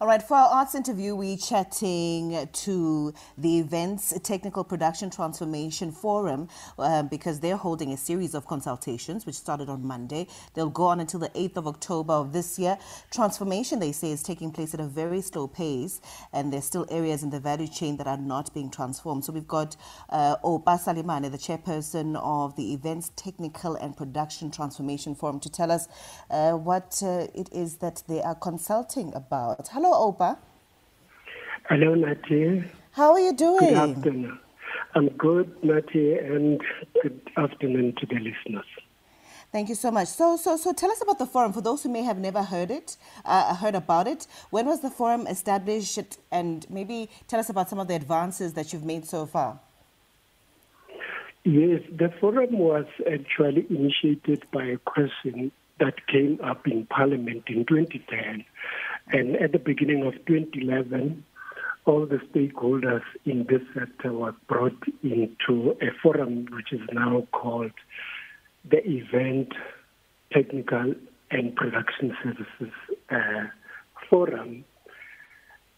All right, for our arts interview, we're chatting to the Events Technical Production Transformation Forum uh, because they're holding a series of consultations which started on Monday. They'll go on until the 8th of October of this year. Transformation, they say, is taking place at a very slow pace, and there's still areas in the value chain that are not being transformed. So we've got uh, Oupa Salemane, the chairperson of the Events Technical and Production Transformation Forum, to tell us uh, what uh, it is that they are consulting about. Hello. Hello, Oupa. Hello, Nati. How are you doing? Good afternoon. I'm good, Nati, and good afternoon to the listeners. Thank you so much. So, so, so, tell us about the forum for those who may have never heard it, uh, heard about it. When was the forum established, and maybe tell us about some of the advances that you've made so far. Yes, the forum was actually initiated by a question that came up in Parliament in 2010 and at the beginning of 2011, all the stakeholders in this sector were brought into a forum which is now called the Event Technical and Production Services uh, Forum.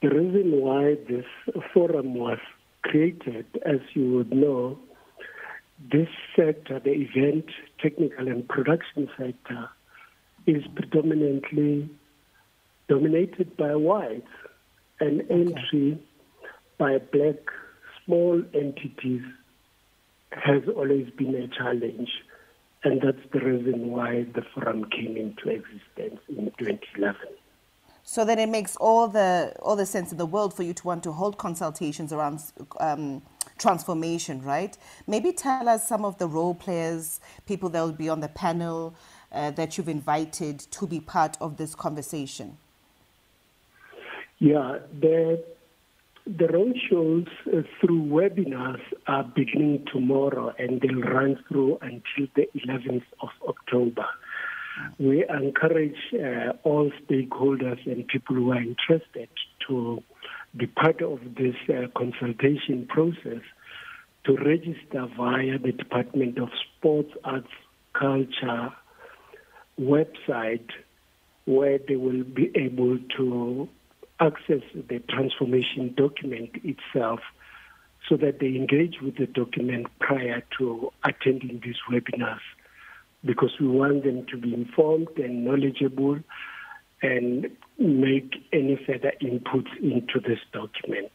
The reason why this forum was created, as you would know, this sector, the event, technical, and production sector, is predominantly dominated by whites and okay. entry by black small entities has always been a challenge. And that's the reason why the forum came into existence in 2011. So then it makes all the all the sense in the world for you to want to hold consultations around um, transformation, right? Maybe tell us some of the role players, people that will be on the panel uh, that you've invited to be part of this conversation. Yeah, the the roadshows uh, through webinars are beginning tomorrow and they'll run through until the 11th of October. We encourage uh, all stakeholders and people who are interested to be part of this uh, consultation process to register via the Department of Sports, Arts, Culture website where they will be able to access the transformation document itself so that they engage with the document prior to attending these webinars because we want them to be informed and knowledgeable and make any further inputs into this document.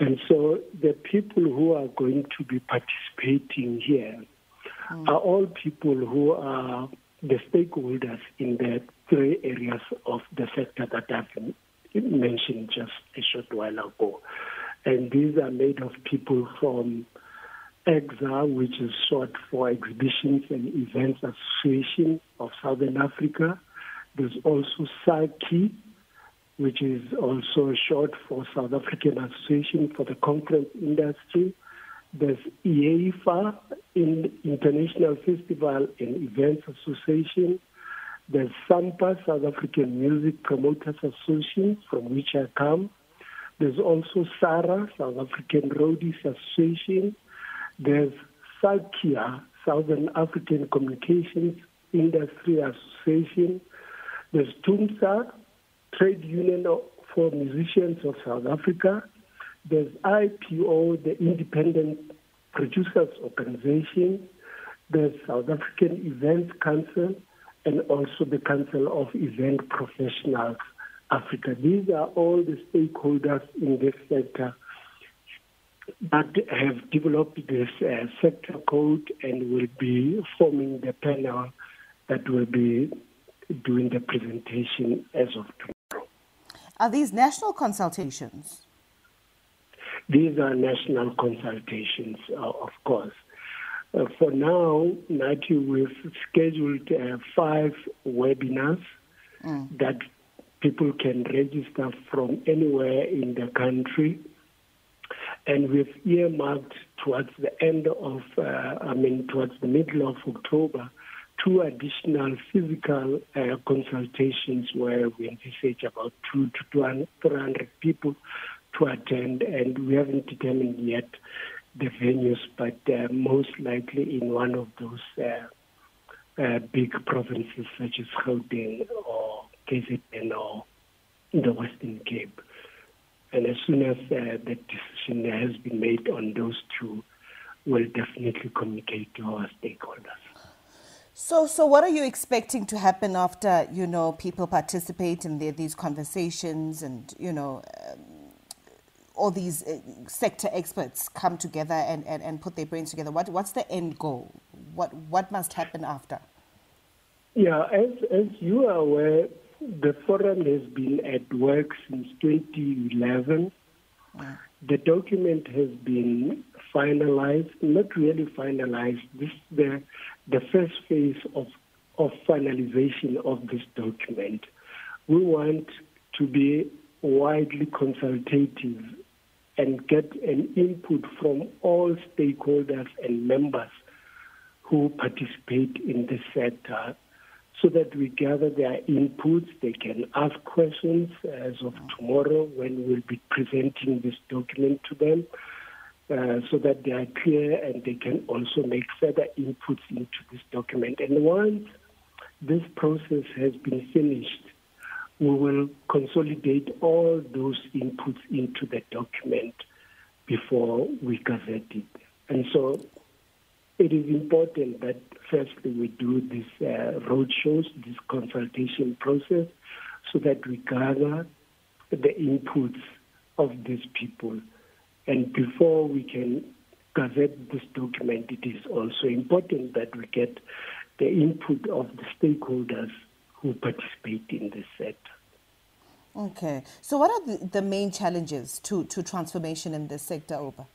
And so the people who are going to be participating here mm. are all people who are the stakeholders in the three areas of the sector that I've mentioned just a short while ago. And these are made of people from EXSA, which is short for Exhibitions and Events Association of Southern Africa. There's also SAACI, which is also short for South African Association for the Conference Industry. There's IEFA, in International Festival and Events Association. There's SAMPA, South African Music Promoters Association, from which I come. There's also SARA, South African Roadies Association. There's SACIA, Southern African Communications Industry Association. There's TUMSA, Trade Union for Musicians of South Africa. There's IPO, the Independent Producers Organization. There's South African Events Council and also the Council of Event Professionals Africa. These are all the stakeholders in this sector that have developed this uh, sector code and will be forming the panel that will be doing the presentation as of tomorrow. Are these national consultations? These are national consultations, uh, of course. Uh, for now, Nati, we've scheduled uh, five webinars mm. that people can register from anywhere in the country. And we've earmarked towards the end of, uh, I mean, towards the middle of October, two additional physical uh, consultations where we envisage about two to 300 people to attend, and we haven't determined yet the venues, but uh, most likely in one of those uh, uh, big provinces such as Gauteng or KZN or the Western Cape. And as soon as uh, that decision has been made on those two, we'll definitely communicate to our stakeholders. So, so what are you expecting to happen after you know people participate in the, these conversations and you know um, all these uh, sector experts come together and, and, and put their brains together? What what's the end goal? What what must happen after? Yeah, as as you are aware, the forum has been at work since 2011. Yeah. The document has been finalized, not really finalized. This is the the first phase of of finalization of this document. We want to be widely consultative and get an input from all stakeholders and members who participate in the sector so that we gather their inputs. They can ask questions as of tomorrow when we'll be presenting this document to them uh, so that they are clear and they can also make further inputs into this document. And once this process has been finished, we will consolidate all those inputs into the document before we gazette it. And so it is important that firstly we do these uh, road shows, this consultation process, so that we gather the inputs of these people. And before we can gazette this document, it is also important that we get the input of the stakeholders who participate in this sector. Okay. So, what are the, the main challenges to, to transformation in this sector, Oupa?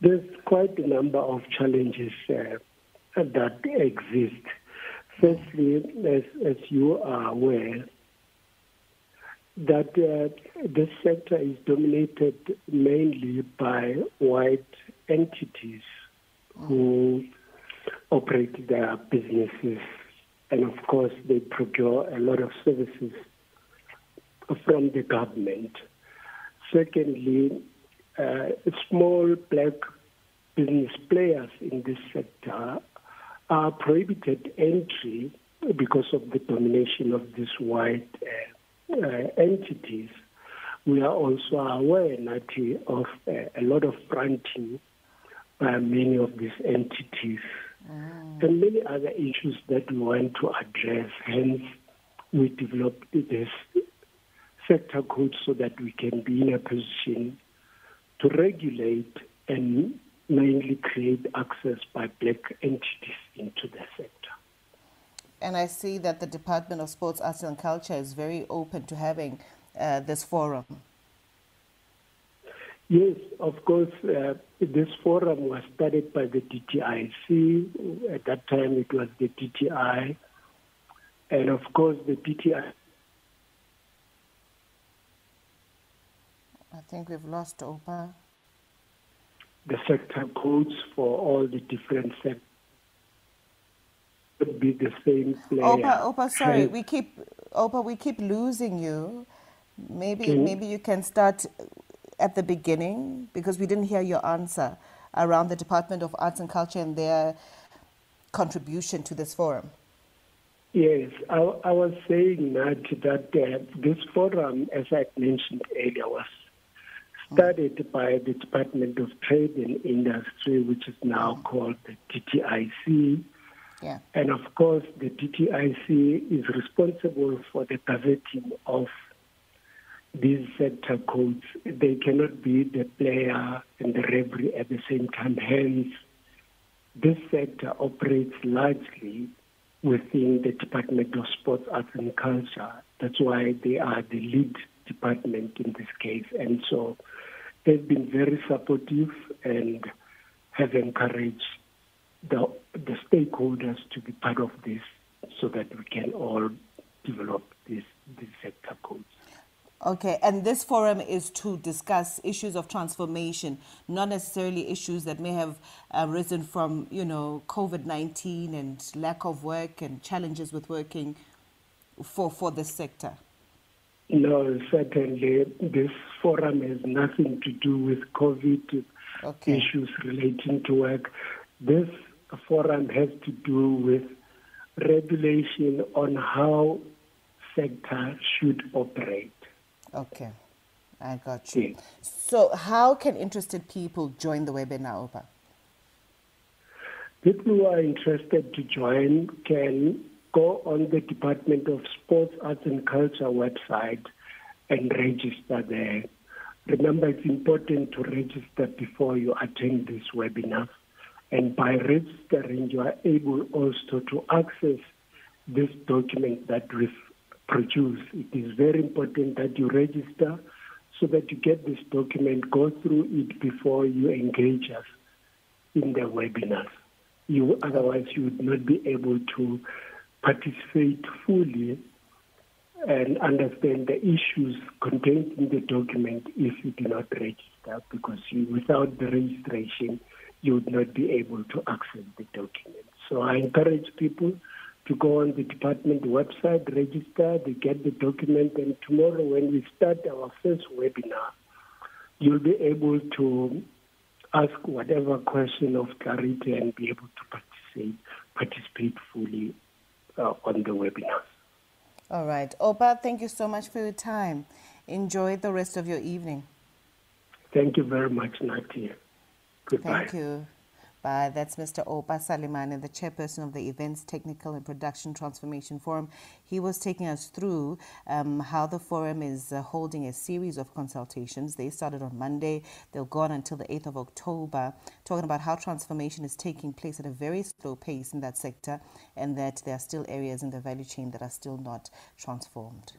There's quite a number of challenges uh, that exist. Firstly, as, as you are aware, that uh, this sector is dominated mainly by white entities who operate their businesses, and of course, they procure a lot of services from the government. Secondly, uh, small black business players in this sector are prohibited entry because of the domination of these white uh, uh, entities. We are also aware, Nati, of uh, a lot of fronting by many of these entities mm. and many other issues that we want to address. Hence, we developed this sector code so that we can be in a position to regulate and mainly create access by black entities into the sector. And I see that the Department of Sports, Arts and Culture is very open to having uh, this forum. Yes, of course, uh, this forum was started by the DTIC. At that time, it was the DTI. And of course, the DTI I think we've lost Oupa. The sector codes for all the different sectors would be the same player. Oupa, Oupa, sorry, we keep Oupa, we keep losing you. Maybe maybe you can start at the beginning because we didn't hear your answer around the Department of Arts and Culture and their contribution to this forum. Yes, I, I was saying that, that uh, this forum, as I mentioned earlier, was started by the Department of Trade and Industry, which is now called the DTIC. Yeah. And of course, the DTIC is responsible for the gazetting of these sector codes. They cannot be the player and the referee at the same time. Hence, this sector operates largely within the Department of Sports, Arts and Culture. That's why they are the lead department in this case. And so they've been very supportive and have encouraged the, the stakeholders to be part of this so that we can all develop this sector codes. Okay, and this forum is to discuss issues of transformation, not necessarily issues that may have uh, risen from, you know, COVID 19 and lack of work and challenges with working for, for this sector. No, certainly. This forum has nothing to do with COVID okay. issues relating to work. This forum has to do with regulation on how sector should operate. Okay, I got you. So, how can interested people join the webinar, Oupa? People who are interested to join can go on the Department of Sports, Arts and Culture website and register there. Remember, it's important to register before you attend this webinar. And by registering, you are able also to access this document that we've produced. It is very important that you register so that you get this document, go through it before you engage us in the webinars. You, otherwise, you would not be able to participate fully and understand the issues contained in the document if you do not register, because you, without the registration, you would not be able to access the document. So I encourage people to go on the department website, register, they get the document, and tomorrow when we start our first webinar, you'll be able to ask whatever question of clarity and be able to participate, participate fully uh, on the webinar. All right. Oupa, thank you so much for your time. Enjoy the rest of your evening. Thank you very much, Natia. Goodbye. Thank you. That's Mr. Oupa Salemane, the chairperson of the Events Technical and Production Transformation Forum. He was taking us through um, how the forum is uh, holding a series of consultations. They started on Monday, they'll go on until the 8th of October, talking about how transformation is taking place at a very slow pace in that sector and that there are still areas in the value chain that are still not transformed.